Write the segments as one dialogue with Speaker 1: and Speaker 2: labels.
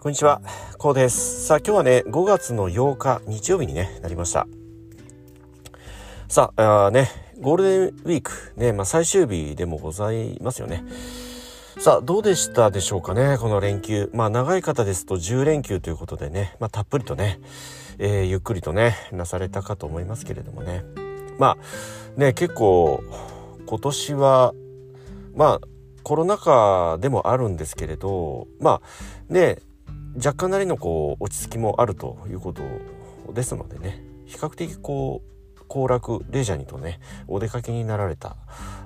Speaker 1: こんにちは、こうです。さあ、今日はね、5月の8日、日曜日に、ね、なりました。さあ、あね、ゴールデンウィーク、ね、まあ、最終日でもございますよね。さあ、どうでしたでしょうかね、この連休。まあ、長い方ですと10連休ということでね、まあ、たっぷりとね、えー、ゆっくりとね、なされたかと思いますけれどもね。まあ、ね、結構、今年は、まあ、コロナ禍でもあるんですけれどまあね若干なりのこう落ち着きもあるということですのでね比較的こう行楽レジャーにとねお出かけになられた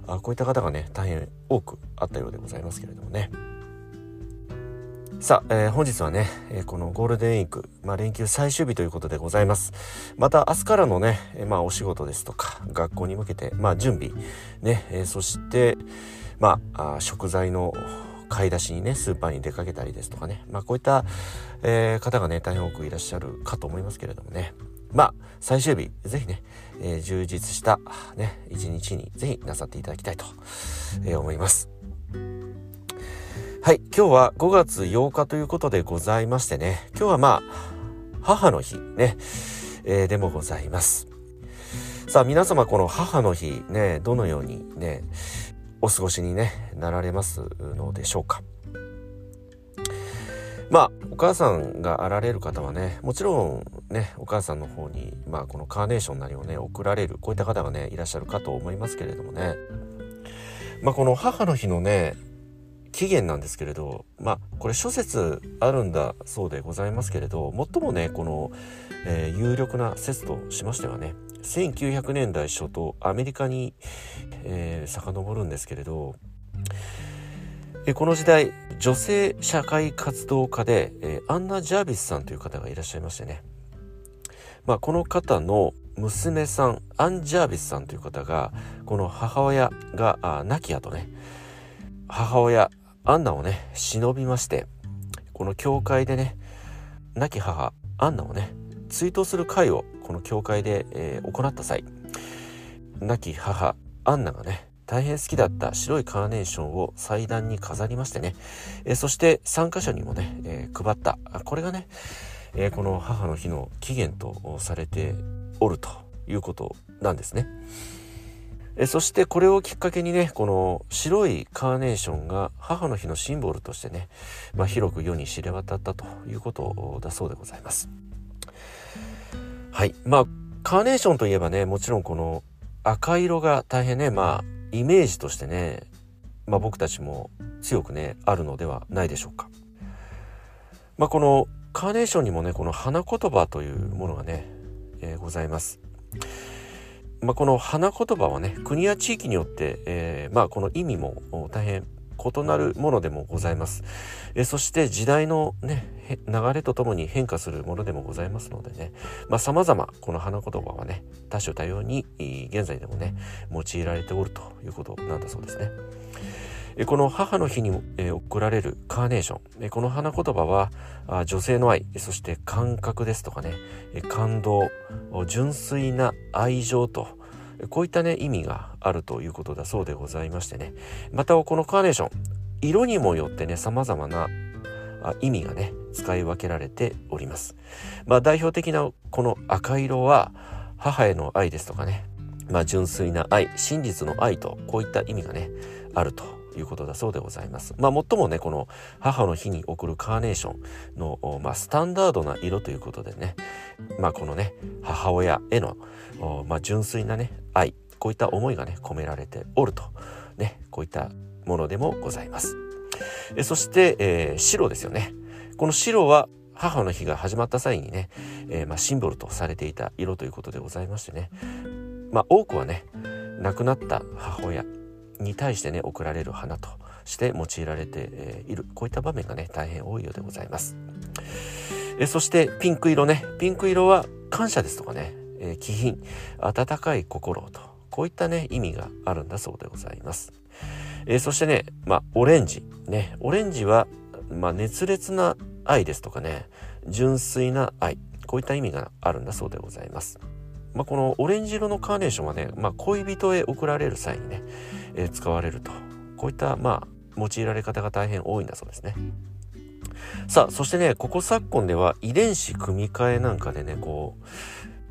Speaker 1: あこういった方がね大変多くあったようでございますけれどもねさあ、えー、本日はね、えー、このゴールデンウィーク、まあ、連休最終日ということでございます。また明日からのね、えー、まあ、お仕事ですとか、学校に向けて、まあ、準備、ね、えそして、まあ、あ食材の買い出しにねスーパーに出かけたりですとかね、まあ、こういった、えー、方がね大変多くいらっしゃるかと思いますけれどもねまあ最終日ぜひね、えー、充実したね一日にぜひなさっていただきたいと、えー、思います。はい今日は5月8日ということでございましてね今日はまあ母の日ね、えー、でもございます。さあ皆様この母の日ねどのようにねお過ごしに、ね、なられますのでしょうか。まあお母さんがあられる方はねもちろんねお母さんの方に、まあ、このカーネーションなりをね送られるこういった方がねいらっしゃるかと思いますけれどもねまあこの母の日のね期限なんですけれどまあこれ諸説あるんだそうでございますけれど最もねこの、えー、有力な説としましてはね1900年代初頭アメリカに、えー、遡るんですけれどえこの時代女性社会活動家で、えー、アンナ・ジャービスさんという方がいらっしゃいましてね、まあ、この方の娘さんアン・ジャービスさんという方がこの母親があ亡き後ね母親アンナをね忍びましてこの教会でね亡き母アンナをね追悼する会をこの教会で、えー、行った際亡き母アンナがね大変好きだった白いカーネーションを祭壇に飾りましてね、えー、そして参加者にもね、えー、配ったこれがね、えこの母の日の起源とされておるということなんですね。えそしてこれをきっかけにねこの白いカーネーションが母の日のシンボルとしてね、まあ、広く世に知れ渡ったということだそうでございます。はいまあカーネーションといえばねもちろんこの赤色が大変ねまあイメージとしてね、まあ、僕たちも強くねあるのではないでしょうか。まあ、このカーネーションにもねこの花言葉というものがね、えー、ございます。まあ、この花言葉はね国や地域によって、えー、まあ、この意味も大変異なるものでもございます。えそして時代のね、流れとともに変化するものでもございますのでね、まあ様々この花言葉はね、多種多様に現在でもね、用いられておるということなんだそうですね。この母の日に贈られるカーネーション。この花言葉は女性の愛、そして感覚ですとかね、感動、純粋な愛情と、こういったね意味があるということだそうでございましてね。またこのカーネーション色にもよってね様々な意味がね使い分けられております。まあ代表的なこの赤色は母への愛ですとかね。まあ純粋な愛真実の愛とこういった意味がねあるということだそうでございます。まあ、最もね、この母の日に贈るカーネーションの、まあ、スタンダードな色ということでね、まあ、このね、母親への、まあ、純粋なね、愛、こういった思いがね、込められておると、ね、こういったものでもございます。えそして、えー、白ですよね。この白は母の日が始まった際にね、えー、まあ、シンボルとされていた色ということでございましてね、まあ、多くはね、亡くなった母親、に対してね贈られる花として用いられているこういった場面がね大変多いようでございますえそしてピンク色ね。ピンク色は感謝ですとかね、え気品。温かい心と。こういったね意味があるんだそうでございます。えそしてねまあオレンジね。オレンジはまあ、熱烈な愛ですとかね。純粋な愛。こういった意味があるんだそうでございます。まあ、このオレンジ色のカーネーションはね、まあ、恋人へ贈られる際にね、えー、使われると。こういったまあ用いられ方が大変多いんだそうですね。さあ、そしてね、ここ昨今では遺伝子組み換えなんかでね、こ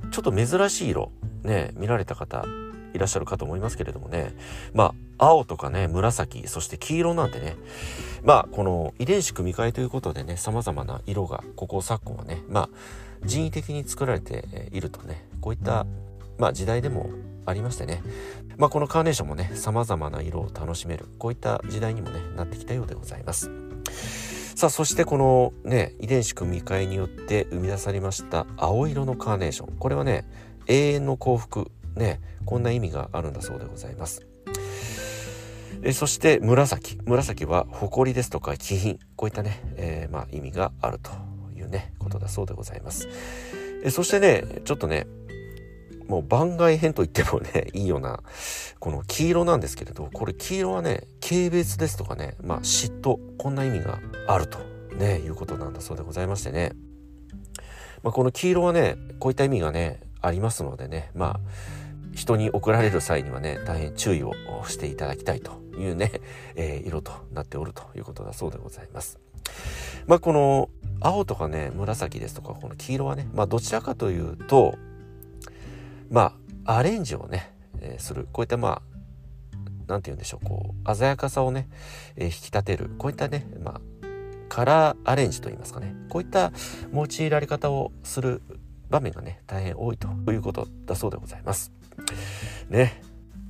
Speaker 1: う、ちょっと珍しい色、ね、見られた方いらっしゃるかと思いますけれどもね、まあ、青とかね、紫、そして黄色なんてね、まあ、この遺伝子組み換えということでね、様々な色が、ここ昨今はね、まあ、人為的に作られているとね、こういった、まあ、時代でもありましてね、まあ、このカーネーションもね、様々な色を楽しめる、こういった時代にもね、なってきたようでございます。さあ、そしてこのね、遺伝子組み換えによって生み出されました青色のカーネーション。これはね、永遠の幸福。ね、こんな意味があるんだそうでございます。えそして紫。紫は誇りですとか気品。こういったね、えー、まあ意味があるというね、ことだそうでございます。えそしてね、ちょっとね、もう番外編と言ってもね、いいような、この黄色なんですけれど、これ黄色はね、軽蔑ですとかね、まあ嫉妬、こんな意味があるとね、いうことなんだそうでございましてね。まあ、この黄色はね、こういった意味がね、ありますのでね、まあ、人に送られる際にはね、大変注意をしていただきたいというね、えー、色となっておるということだそうでございます。まあ、この青とかね、紫ですとか、この黄色はね、まあ、どちらかというと、まあ、アレンジをね、えー、する。こういったまあ、何て言うんでしょう、こう、鮮やかさをね、えー、引き立てる。こういったね、まあ、カラーアレンジと言いますかね。こういった用いられ方をする場面がね、大変多いということだそうでございます。ね。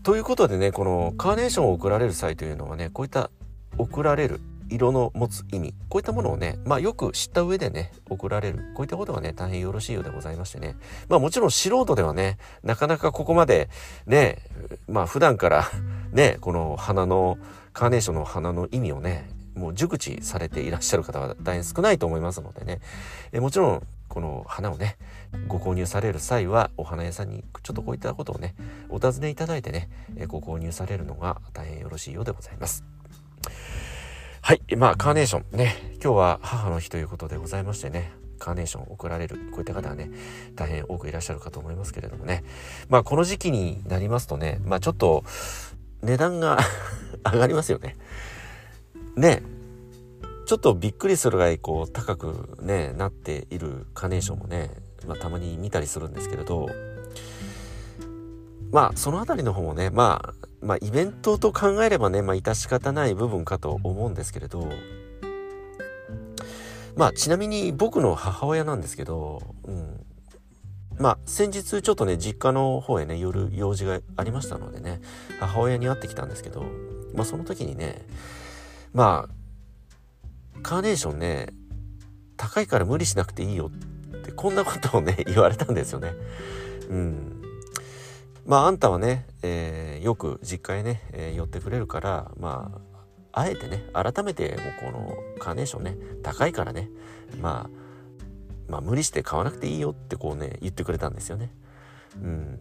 Speaker 1: ということでね、このカーネーションを贈られる際というのはね、こういった贈られる色の持つ意味、こういったものをね、まあよく知った上でね、送られる。こういったことがね、大変よろしいようでございましてね。まあもちろん素人ではね、なかなかここまでね、まあ普段から ね、この花の、カーネーションの花の意味をね、もう熟知されていらっしゃる方は大変少ないと思いますのでね。えもちろん、この花をね、ご購入される際は、お花屋さんにちょっとこういったことをね、お尋ねいただいてね、えご購入されるのが大変よろしいようでございます。はい。まあ、カーネーションね、今日は母の日ということでございましてね、カーネーション送られる、こういった方はね、大変多くいらっしゃるかと思いますけれどもね。まあ、この時期になりますとね、まあ、ちょっと、値段が 上がりますよね。ね、ちょっとびっくりするぐらいこう高くねなっているカーネーションもね、まあ、たまに見たりするんですけれどまあその辺りの方もねまあまあイベントと考えればねまあ致し方ない部分かと思うんですけれどまあちなみに僕の母親なんですけど、うん、まあ先日ちょっとね実家の方へね寄る用事がありましたのでね母親に会ってきたんですけどまあその時にねまあカーネーションね、高いから無理しなくていいよって、こんなことをね、言われたんですよね。うん。まあ、あんたはね、えー、よく実家へね、えー、寄ってくれるから、まあ、あえてね、改めて、もうこのカーネーションね、高いからね、まあ、まあ、無理して買わなくていいよってこうね、言ってくれたんですよね。うん。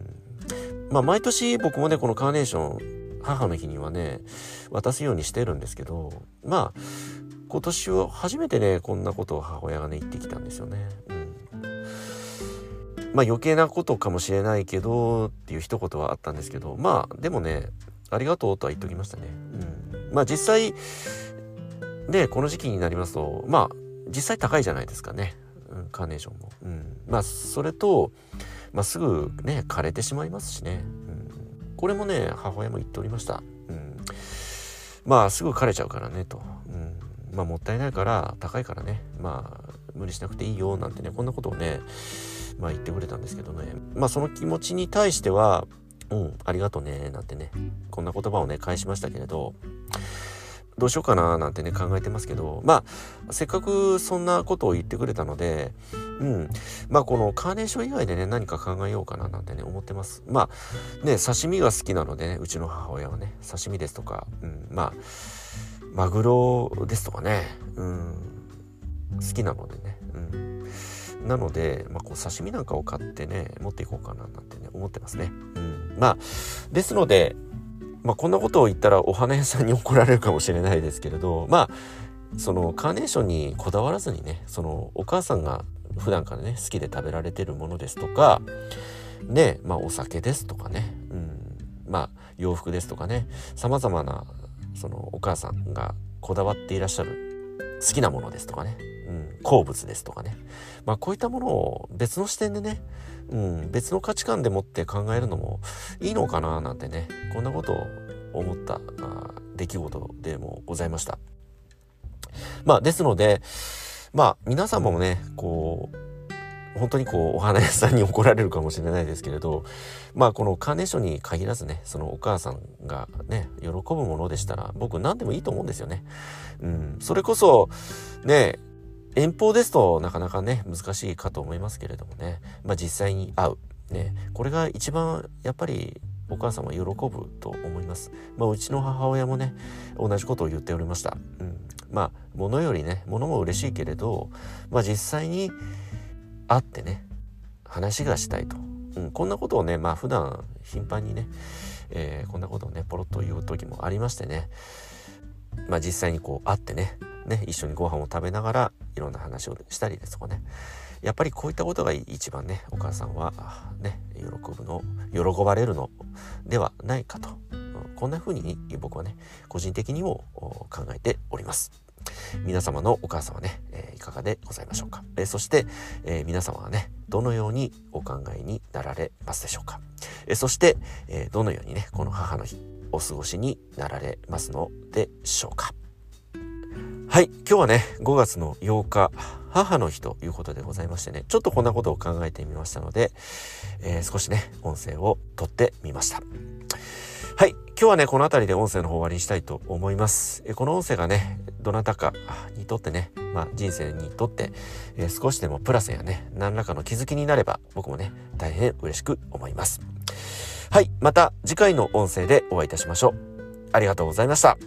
Speaker 1: まあ、毎年僕もね、このカーネーション、母の日にはね、渡すようにしてるんですけど、まあ、今年は初めてね、こんなことを母親がね、言ってきたんですよね。まあ余計なことかもしれないけど、っていう一言はあったんですけど、まあでもね、ありがとうとは言っときましたね。うん。まあ実際、ね、この時期になりますと、まあ実際高いじゃないですかね。うん、カーネーションも。うん。まあそれと、まあすぐね、枯れてしまいますしね。うん。これもね、母親も言っておりました。うん。まあすぐ枯れちゃうからね、と。まあもったいないから高いからねまあ無理しなくていいよなんてねこんなことをねまあ言ってくれたんですけどね。まあその気持ちに対してはうんありがとうねなんてねこんな言葉をね返しましたけれどどうしようかななんてね考えてますけどまあせっかくそんなことを言ってくれたのでうんまあこのカーネーション以外でね何か考えようかななんてね思ってます。まあね刺身が好きなのでねうちの母親はね刺身ですとかうんまあマグロですとかね、うん、好きなのでね、うん、なので、まあ、こう刺身なんかを買ってね持っていこうかななんてね思ってますね、うん、まあですので、まあ、こんなことを言ったらお花屋さんに怒られるかもしれないですけれどまあそのカーネーションにこだわらずにねそのお母さんが普段からね好きで食べられてるものですとかねまあお酒ですとかね、うん、まあ洋服ですとかね様々なそのお母さんがこだわっていらっしゃる好きなものですとかね、うん、好物ですとかね。まあこういったものを別の視点でね、うん、別の価値観でもって考えるのもいいのかななんてね、こんなことを思った出来事でもございました。まあですので、まあ皆様もね、こう、本当にこうお花屋さんに怒られるかもしれないですけれどまあこのカーネーションに限らずねそのお母さんがね喜ぶものでしたら僕何でもいいと思うんですよね。うん、それこそね遠方ですとなかなかね難しいかと思いますけれどもね、まあ、実際に会う、ね、これが一番やっぱりお母様喜ぶと思います。まあ、うちの母親もね同じことを言っておりました。うん、まあ物よりね物も嬉しいけれど、まあ、実際に会ってね話がしたいと、うん、こんなことをねまあ普段頻繁にね、えー、こんなことをねポロッと言う時もありましてね。まあ実際にこう会ってねね一緒にご飯を食べながらいろんな話をしたりですとかね。やっぱりこういったことが一番ねお母さんはね喜ぶの喜ばれるのではないかと、うん、こんな風に僕はね個人的にも考えております。皆様のお母様ね、えー、いかがでございましょうか、えー、そして、えー、皆様はねどのようにお考えになられますでしょうか、えそして、えどのようにねこの母の日お過ごしになられますのでしょうか？はい今日はね5月の8日母の日ということでございましてねちょっとこんなことを考えてみましたので、え少しね音声を撮ってみましたはい。今日はね、この辺りで音声の方終わりにしたいと思います。えこの音声がね、どなたかにとってね、まあ人生にとって、えー、少しでもプラスやね、何らかの気づきになれば僕もね、大変嬉しく思います。はい。また次回の音声でお会いいたしましょう。ありがとうございました。